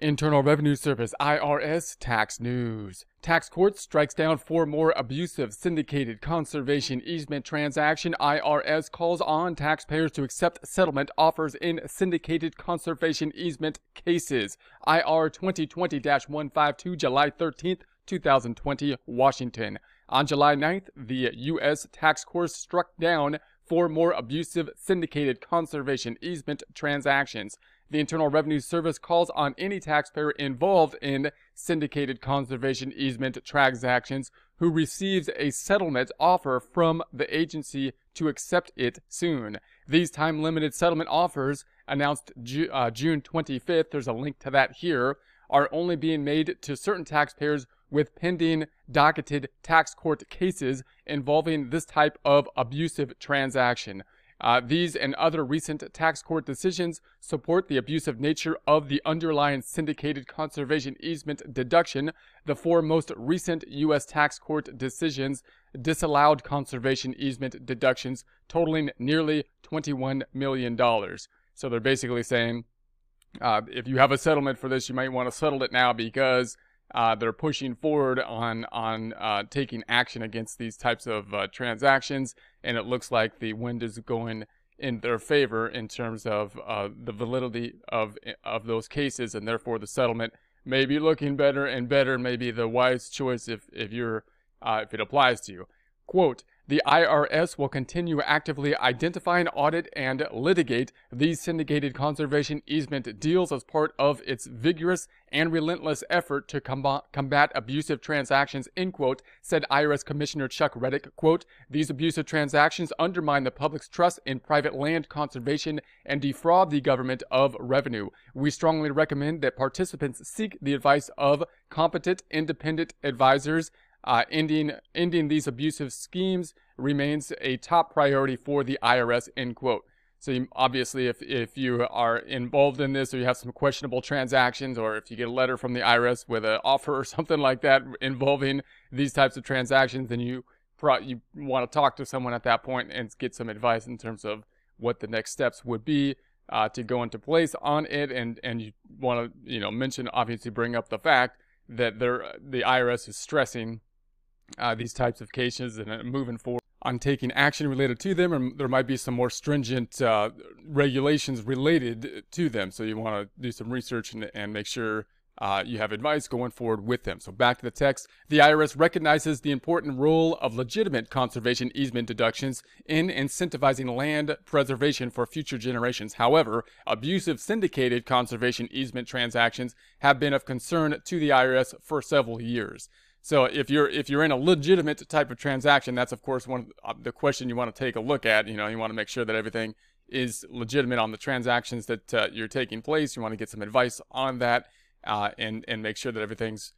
Internal Revenue Service IRS tax news. Tax court strikes down four more abusive syndicated conservation easement transaction. IRS calls on taxpayers to accept settlement offers in syndicated conservation easement cases. IR 2020-152 July 13th, 2020, Washington. On July 9th, the U.S. tax court struck down four more abusive syndicated conservation easement transactions. The Internal Revenue Service calls on any taxpayer involved in syndicated conservation easement transactions who receives a settlement offer from the agency to accept it soon. These time limited settlement offers, announced Ju- uh, June 25th, there's a link to that here, are only being made to certain taxpayers with pending docketed tax court cases involving this type of abusive transaction. Uh, these and other recent tax court decisions support the abusive nature of the underlying syndicated conservation easement deduction. The four most recent U.S. tax court decisions disallowed conservation easement deductions totaling nearly $21 million. So they're basically saying uh, if you have a settlement for this, you might want to settle it now because uh, they're pushing forward on on uh, taking action against these types of uh, transactions, and it looks like the wind is going in their favor in terms of uh, the validity of of those cases, and therefore the settlement may be looking better and better. Maybe the wise choice if if you're uh, if it applies to you. Quote, the IRS will continue actively identify, audit, and litigate these syndicated conservation easement deals as part of its vigorous and relentless effort to combat abusive transactions, end quote, said IRS Commissioner Chuck Rettig, quote, these abusive transactions undermine the public's trust in private land conservation and defraud the government of revenue. We strongly recommend that participants seek the advice of competent independent advisors uh, ending, ending these abusive schemes remains a top priority for the IRS, end quote. So you, obviously, if, if you are involved in this or you have some questionable transactions or if you get a letter from the IRS with an offer or something like that involving these types of transactions, then you, pro- you want to talk to someone at that point and get some advice in terms of what the next steps would be uh, to go into place on it. And, and you want to, you know, mention, obviously bring up the fact that there, the IRS is stressing uh, these types of cases and uh, moving forward on taking action related to them, and there might be some more stringent uh, regulations related to them. So you want to do some research and, and make sure uh, you have advice going forward with them. So back to the text. The IRS recognizes the important role of legitimate conservation easement deductions in incentivizing land preservation for future generations. However, abusive syndicated conservation easement transactions have been of concern to the IRS for several years. So if you're if you're in a legitimate type of transaction, that's of course one of uh, the question you want to take a look at. You know, you want to make sure that everything is legitimate on the transactions that uh, you're taking place. You want to get some advice on that, uh, and and make sure that everything's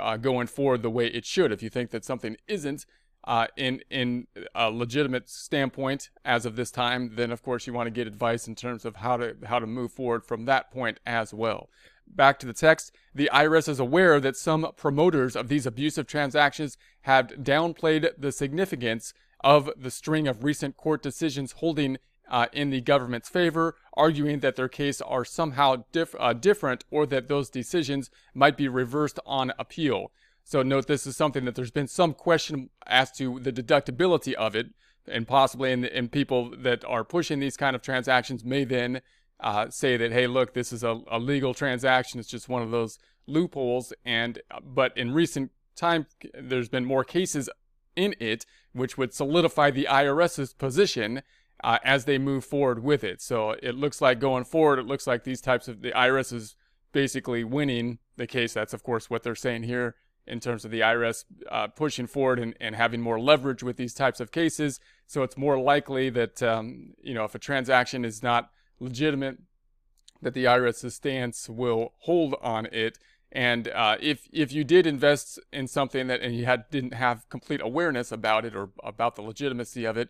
uh, going forward the way it should. If you think that something isn't uh, in in a legitimate standpoint as of this time, then of course you want to get advice in terms of how to how to move forward from that point as well. Back to the text, the IRS is aware that some promoters of these abusive transactions have downplayed the significance of the string of recent court decisions holding uh, in the government's favor, arguing that their case are somehow uh, different or that those decisions might be reversed on appeal. So note this is something that there's been some question as to the deductibility of it, and possibly in, in people that are pushing these kind of transactions may then uh, say that, hey, look, this is a, a legal transaction. It's just one of those loopholes. And uh, but in recent time, there's been more cases in it, which would solidify the IRS's position uh, as they move forward with it. So it looks like going forward, it looks like these types of the IRS is basically winning the case. That's of course what they're saying here in terms of the IRS uh, pushing forward and, and having more leverage with these types of cases. So it's more likely that um, you know if a transaction is not legitimate, that the IRS's stance will hold on it. And uh, if if you did invest in something that and you had didn't have complete awareness about it or about the legitimacy of it,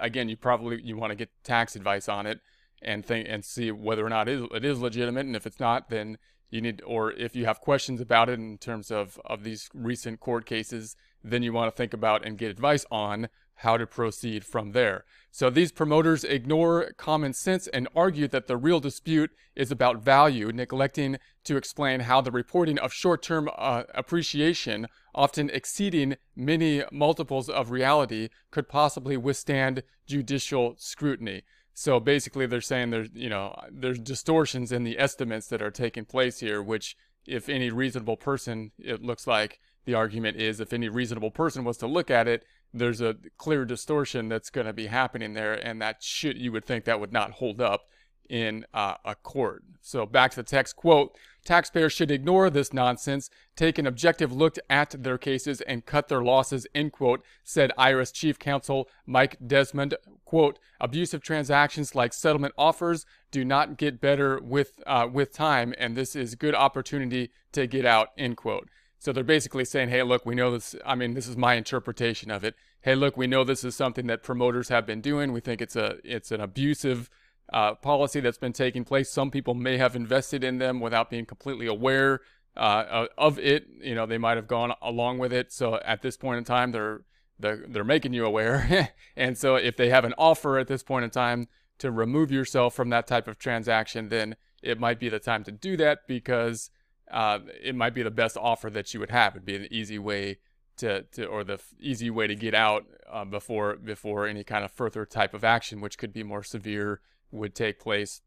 again, you probably you want to get tax advice on it and think and see whether or not it is, it is legitimate. And if it's not, then you need or if you have questions about it in terms of of these recent court cases, then you want to think about and get advice on how to proceed from there. So these promoters ignore common sense and argue that the real dispute is about value, neglecting to explain how the reporting of short term uh, appreciation, often exceeding many multiples of reality, could possibly withstand judicial scrutiny. So basically, they're saying there's, you know, there's distortions in the estimates that are taking place here, which, if any reasonable person, it looks like the argument is, if any reasonable person was to look at it, there's a clear distortion that's going to be happening there, and that should you would think that would not hold up in uh, a court. So back to the text quote: Taxpayers should ignore this nonsense, take an objective look at their cases, and cut their losses. End quote. Said IRS Chief Counsel Mike Desmond. Quote: Abusive transactions like settlement offers do not get better with uh, with time, and this is good opportunity to get out. End quote. So they're basically saying, hey, look, we know this. I mean, this is my interpretation of it. Hey, look, we know this is something that promoters have been doing. We think it's a it's an abusive uh, policy that's been taking place. Some people may have invested in them without being completely aware uh, of it. You know, they might have gone along with it. So at this point in time, they're they're, they're making you aware. and so if they have an offer at this point in time to remove yourself from that type of transaction, then it might be the time to do that because uh, it might be the best offer that you would have. It'd be an easy way to, to or the f- easy way to get out uh, before before any kind of further type of action, which could be more severe, would take place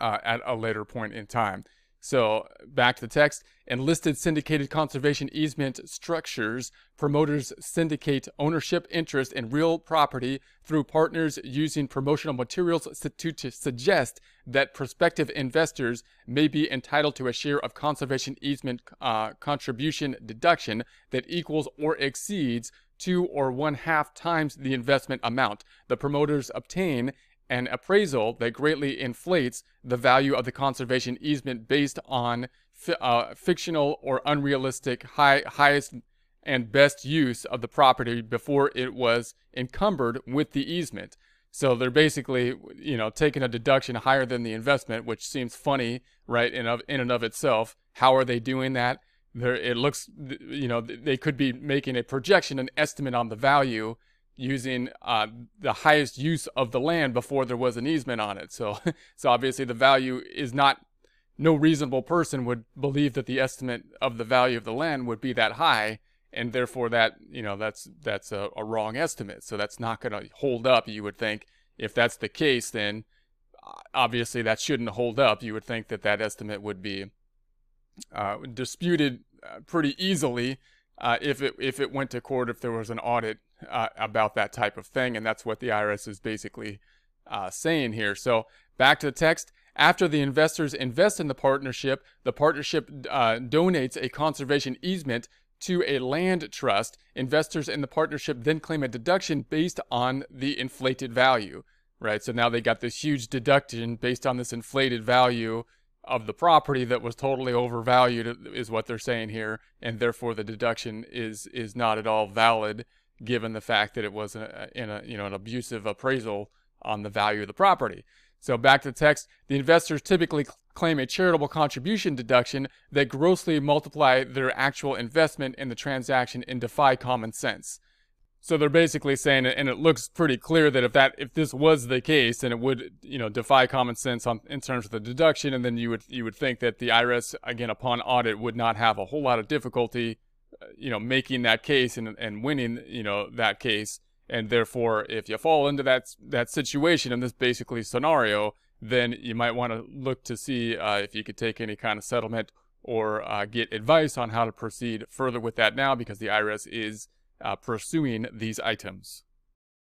uh, at a later point in time. So back to the text. Enlisted syndicated conservation easement structures. Promoters syndicate ownership interest in real property through partners using promotional materials to, suggest that prospective investors may be entitled to a share of conservation easement uh, contribution deduction that equals or exceeds two or one half times the investment amount. The promoters obtain an appraisal that greatly inflates the value of the conservation easement based on fi- uh, fictional or unrealistic high, highest and best use of the property before it was encumbered with the easement. So they're basically, you know, taking a deduction higher than the investment, which seems funny, right, in of in and of itself. How are they doing that? There, it looks, you know, they could be making a projection, an estimate on the value, using uh, the highest use of the land before there was an easement on it. So, so obviously the value is not. No reasonable person would believe that the estimate of the value of the land would be that high, and therefore that you know that's that's a, a wrong estimate. So that's not going to hold up. You would think if that's the case, then uh, obviously that shouldn't hold up. You would think that that estimate would be uh, disputed uh, pretty easily uh, if it if it went to court if there was an audit uh, about that type of thing, and that's what the IRS is basically uh, saying here. So back to the text. After the investors invest in the partnership, the partnership uh, donates a conservation easement to a land trust. Investors in the partnership then claim a deduction based on the inflated value, right? So now they got this huge deduction based on this inflated value of the property that was totally overvalued is what they're saying here and therefore the deduction is is not at all valid given the fact that it was a, in a you know an abusive appraisal on the value of the property. So back to the text, the investors typically claim a charitable contribution deduction that grossly multiply their actual investment in the transaction and defy common sense. So they're basically saying, and it looks pretty clear that if that if this was the case, then it would you know defy common sense on, in terms of the deduction, and then you would you would think that the IRS again upon audit would not have a whole lot of difficulty you know, making that case and, and winning, you know, that case. And therefore, if you fall into that, that situation in this basically scenario, then you might want to look to see uh, if you could take any kind of settlement or uh, get advice on how to proceed further with that now because the IRS is uh, pursuing these items.